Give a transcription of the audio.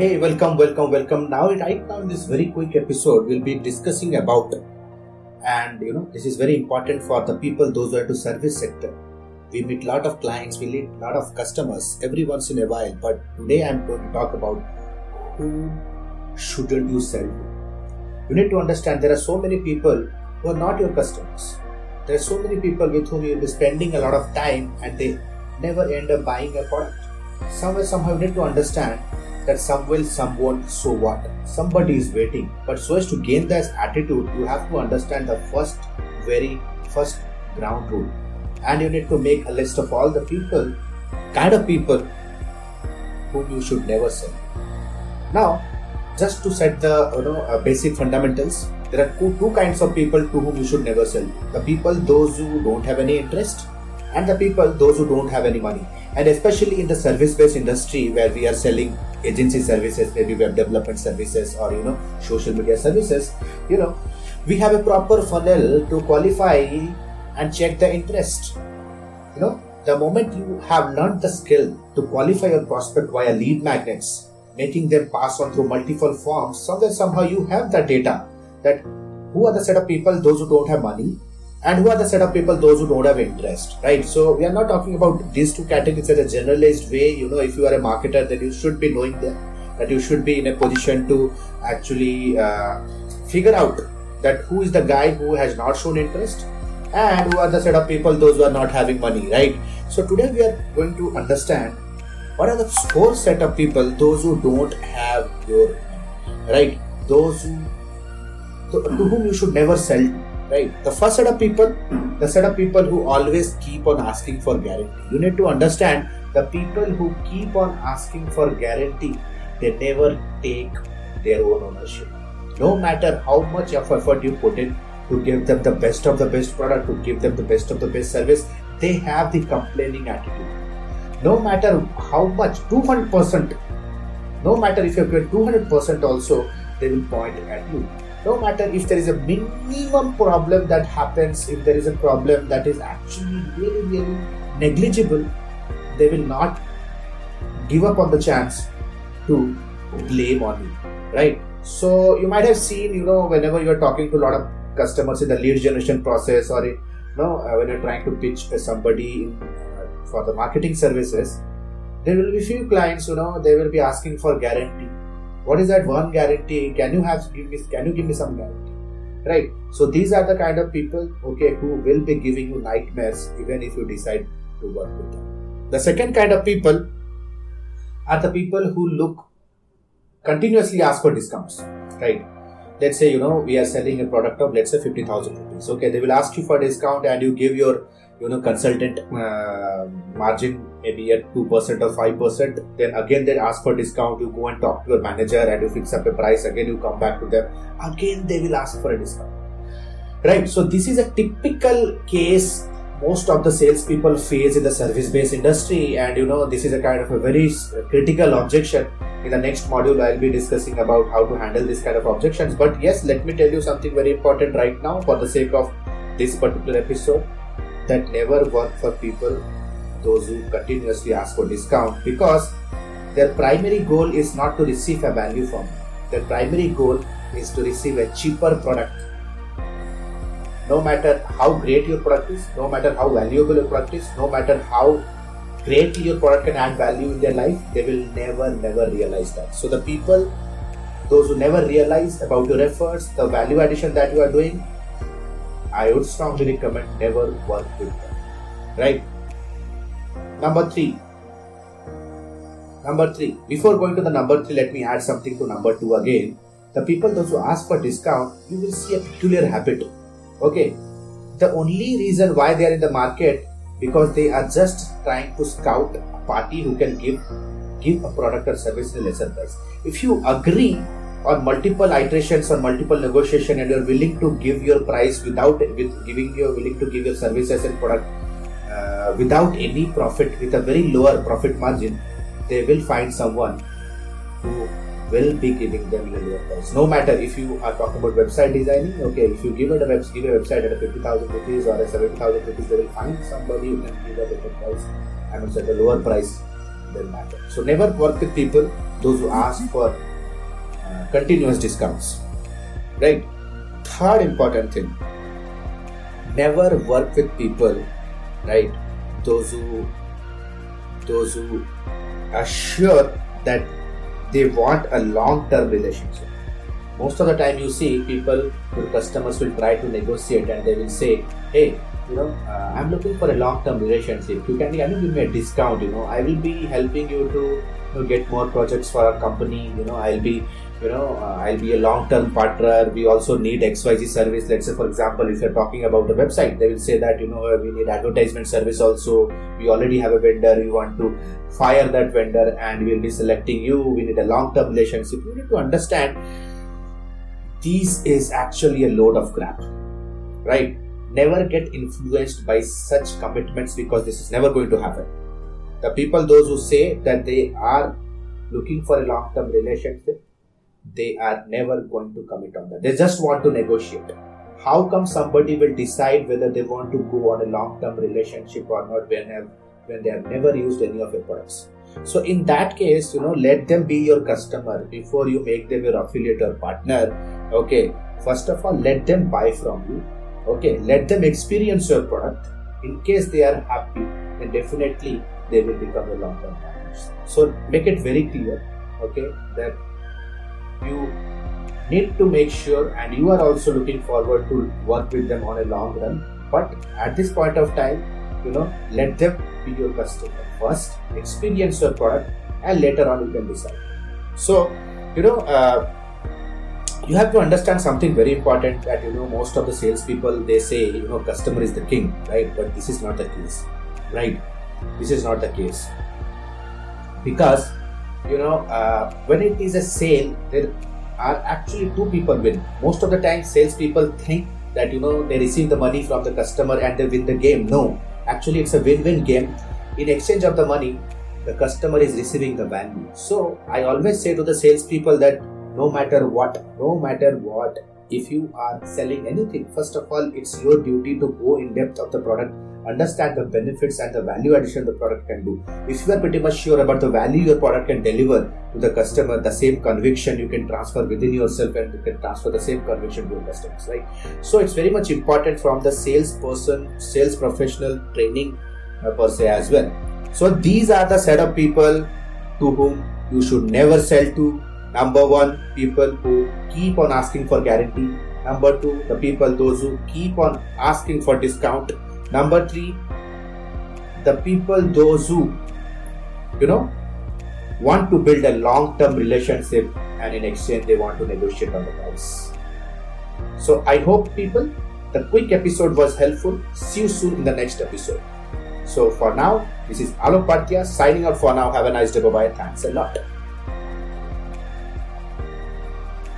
Hey, welcome, welcome, welcome. Now, right now, in this very quick episode, we'll be discussing about, and you know, this is very important for the people, those who are to service sector. We meet a lot of clients, we meet a lot of customers every once in a while, but today I'm going to talk about who shouldn't you sell to. You need to understand there are so many people who are not your customers. There are so many people with whom you'll be spending a lot of time and they never end up buying a product. Somewhere, somehow, you need to understand that some will, some won't, so what? Somebody is waiting. But so as to gain this attitude, you have to understand the first, very first ground rule. And you need to make a list of all the people, kind of people whom you should never sell. Now, just to set the you know uh, basic fundamentals, there are two, two kinds of people to whom you should never sell. The people, those who don't have any interest, and the people, those who don't have any money. And especially in the service-based industry where we are selling agency services, maybe web development services or you know social media services, you know, we have a proper funnel to qualify and check the interest. You know, the moment you have learned the skill to qualify your prospect via lead magnets, making them pass on through multiple forms, somewhere somehow you have the data that who are the set of people, those who don't have money, and who are the set of people those who don't have interest right? So we are not talking about these two categories as a generalized way. You know if you are a marketer then you should be knowing that that you should be in a position to actually uh, figure out that who is the guy who has not shown interest and who are the set of people those who are not having money right? So today we are going to understand what are the four set of people those who don't have your right? Those who to, to whom you should never sell right. The first set of people the set of people who always keep on asking for guarantee. You need to understand the people who keep on asking for guarantee they never take their own ownership. No matter how much effort you put in to give them the best of the best product to give them the best of the best service they have the complaining attitude. No matter how much 200% no matter if you get 200% also they will point at you no matter if there is a minimum problem that happens, if there is a problem that is actually really, really negligible, they will not give up on the chance to blame on you, right? So you might have seen, you know, whenever you are talking to a lot of customers in the lead generation process, or you know, uh, when you're trying to pitch somebody in, uh, for the marketing services, there will be few clients, you know, they will be asking for guarantee what is that one guarantee? Can you have give me can you give me some guarantee? Right? So these are the kind of people okay who will be giving you nightmares even if you decide to work with them. The second kind of people are the people who look continuously ask for discounts right? Let's say you know we are selling a product of let's say 50000 rupees. Okay they will ask you for a discount and you give your you know consultant uh, margin maybe at 2% or 5% then again they ask for discount. You go and talk to your manager and you fix up a price. Again you come back to them. Again they will ask for a discount. Right? So this is a typical case most of the salespeople face in the service-based industry. And you know this is a kind of a very critical objection. In the next module i'll be discussing about how to handle this kind of objections. But yes let me tell you something very important right now for the sake of this particular episode that never work for people those who continuously ask for discount because their primary goal is not to receive a value from you. Their primary goal is to receive a cheaper product. No matter how great your product is, no matter how valuable your product is, no matter how greatly your product can add value in their life, they will never, never realize that. So the people, those who never realize about your efforts, the value addition that you are doing, I would strongly recommend never work with them. Right? Number three. Number three. Before going to the number three, let me add something to number two again. The people those who ask for discount, you will see a peculiar habit. Okay. The only reason why they are in the market because they are just trying to scout a party who can give give a product or service in a lesser price. If you agree on multiple iterations or multiple negotiation and you're willing to give your price without with giving you're willing to give your services and product uh, without any profit with a very lower profit margin they will find someone who will be giving them lower price. No matter if you are talking about website designing okay if you give it a web, give a website at a 50000 rupees or a 70000 rupees they will find somebody who can give a better price and it's at a lower price than matter so never work with people those who ask for continuous discounts. Right? Third important thing never work with people, right? Those who those who are sure that they want a long-term relationship. Most of the time, you see people, your customers will try to negotiate and they will say, "Hey, you know, uh, I'm looking for a long-term relationship. You can, give me a discount? You know, I will be helping you to know, get more projects for our company. You know, I'll be you know uh, i'll be a long term partner. We also need xyz service. Let's say for example if you're talking about the website they will say that you know we need advertisement service also. We already have a vendor. We want to fire that vendor and we'll be selecting you. We need a long term relationship. You need to understand this is actually a load of crap right? Never get influenced by such commitments because this is never going to happen the people those who say that they are looking for a long term relationship they are never going to commit on that. They just want to negotiate. How come somebody will decide whether they want to go on a long-term relationship or not when when they have never used any of your products? So in that case, you know, let them be your customer before you make them your affiliate or partner. Okay. First of all, let them buy from you. Okay. Let them experience your product. In case they are happy, then definitely they will become a long-term partners. So make it very clear, okay, that you need to make sure and you are also looking forward to work with them on a long run. But at this point of time you know let them be your customer first experience your product and later on you can decide. So you know uh, you have to understand something very important that you know most of the salespeople they say you know customer is the king right? But this is not the case right this is not the case. Because you know uh, when it is a sale there are actually two people win. Most of the time salespeople think that you know they receive the money from the customer and they win the game. No. Actually it's a win-win game. In exchange of the money the customer is receiving the value. So i always say to the salespeople that no matter what no matter what if you are selling anything first of all it's your duty to go in depth of the product understand the benefits and the value addition the product can do. If you are pretty much sure about the value your product can deliver to the customer, the same conviction you can transfer within yourself and you can transfer the same conviction to your customers, right? So it's very much important from the salesperson, sales professional training uh, per se as well. So these are the set of people to whom you should never sell to. Number one, people who keep on asking for guarantee. Number two, the people those who keep on asking for discount Number three, the people, those who, you know, want to build a long term relationship and in exchange they want to negotiate on the price. So I hope people, the quick episode was helpful. See you soon in the next episode. So for now, this is Alok Bhatia signing out for now. Have a nice day. Bye bye. Thanks a lot.